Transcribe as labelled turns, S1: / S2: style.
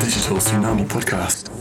S1: Digital Tsunami Podcast.